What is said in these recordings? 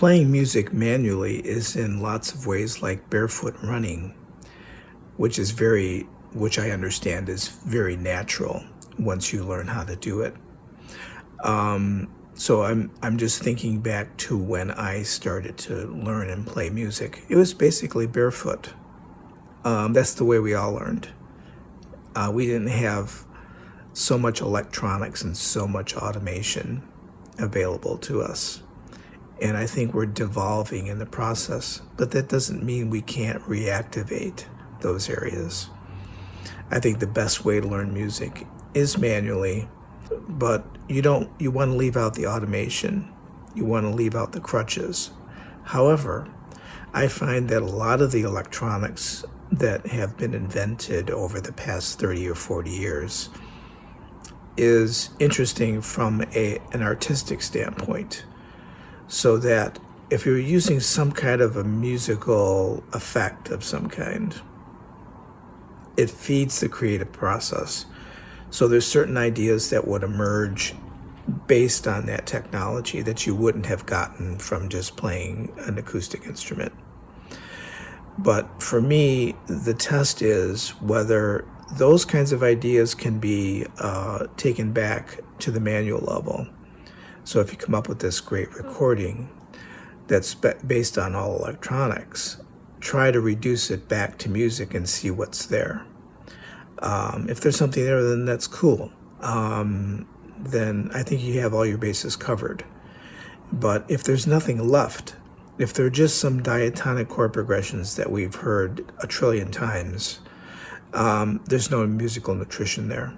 playing music manually is in lots of ways like barefoot running, which is very, which I understand is very natural once you learn how to do it. Um, so I'm I'm just thinking back to when I started to learn and play music. It was basically barefoot. Um, that's the way we all learned. Uh, we didn't have so much electronics and so much automation available to us. And I think we're devolving in the process, but that doesn't mean we can't reactivate those areas. I think the best way to learn music is manually, but you don't you want to leave out the automation. You want to leave out the crutches. However, I find that a lot of the electronics that have been invented over the past 30 or 40 years is interesting from a, an artistic standpoint. So that if you're using some kind of a musical effect of some kind, it feeds the creative process. So there's certain ideas that would emerge based on that technology that you wouldn't have gotten from just playing an acoustic instrument. But for me, the test is whether those kinds of ideas can be uh, taken back to the manual level. So if you come up with this great recording that's based on all electronics, try to reduce it back to music and see what's there. Um, if there's something there, then that's cool. Um, then I think you have all your bases covered. But if there's nothing left, if there are just some diatonic chord progressions that we've heard a trillion times, um, there's no musical nutrition there.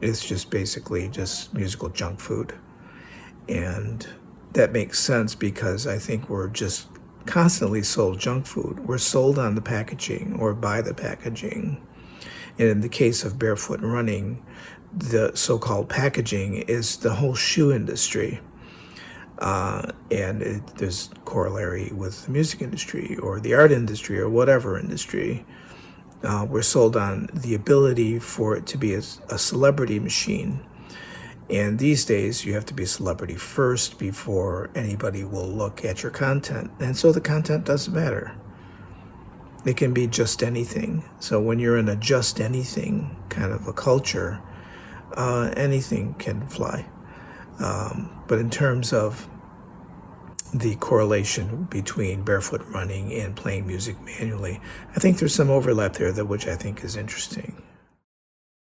It's just basically just musical junk food. And that makes sense because I think we're just constantly sold junk food. We're sold on the packaging or by the packaging. And in the case of barefoot running, the so called packaging is the whole shoe industry. Uh, and it, there's corollary with the music industry or the art industry or whatever industry. Uh, we're sold on the ability for it to be a, a celebrity machine. And these days, you have to be a celebrity first before anybody will look at your content. And so the content doesn't matter. It can be just anything. So when you're in a just anything kind of a culture, uh, anything can fly. Um, but in terms of the correlation between barefoot running and playing music manually, I think there's some overlap there that which I think is interesting.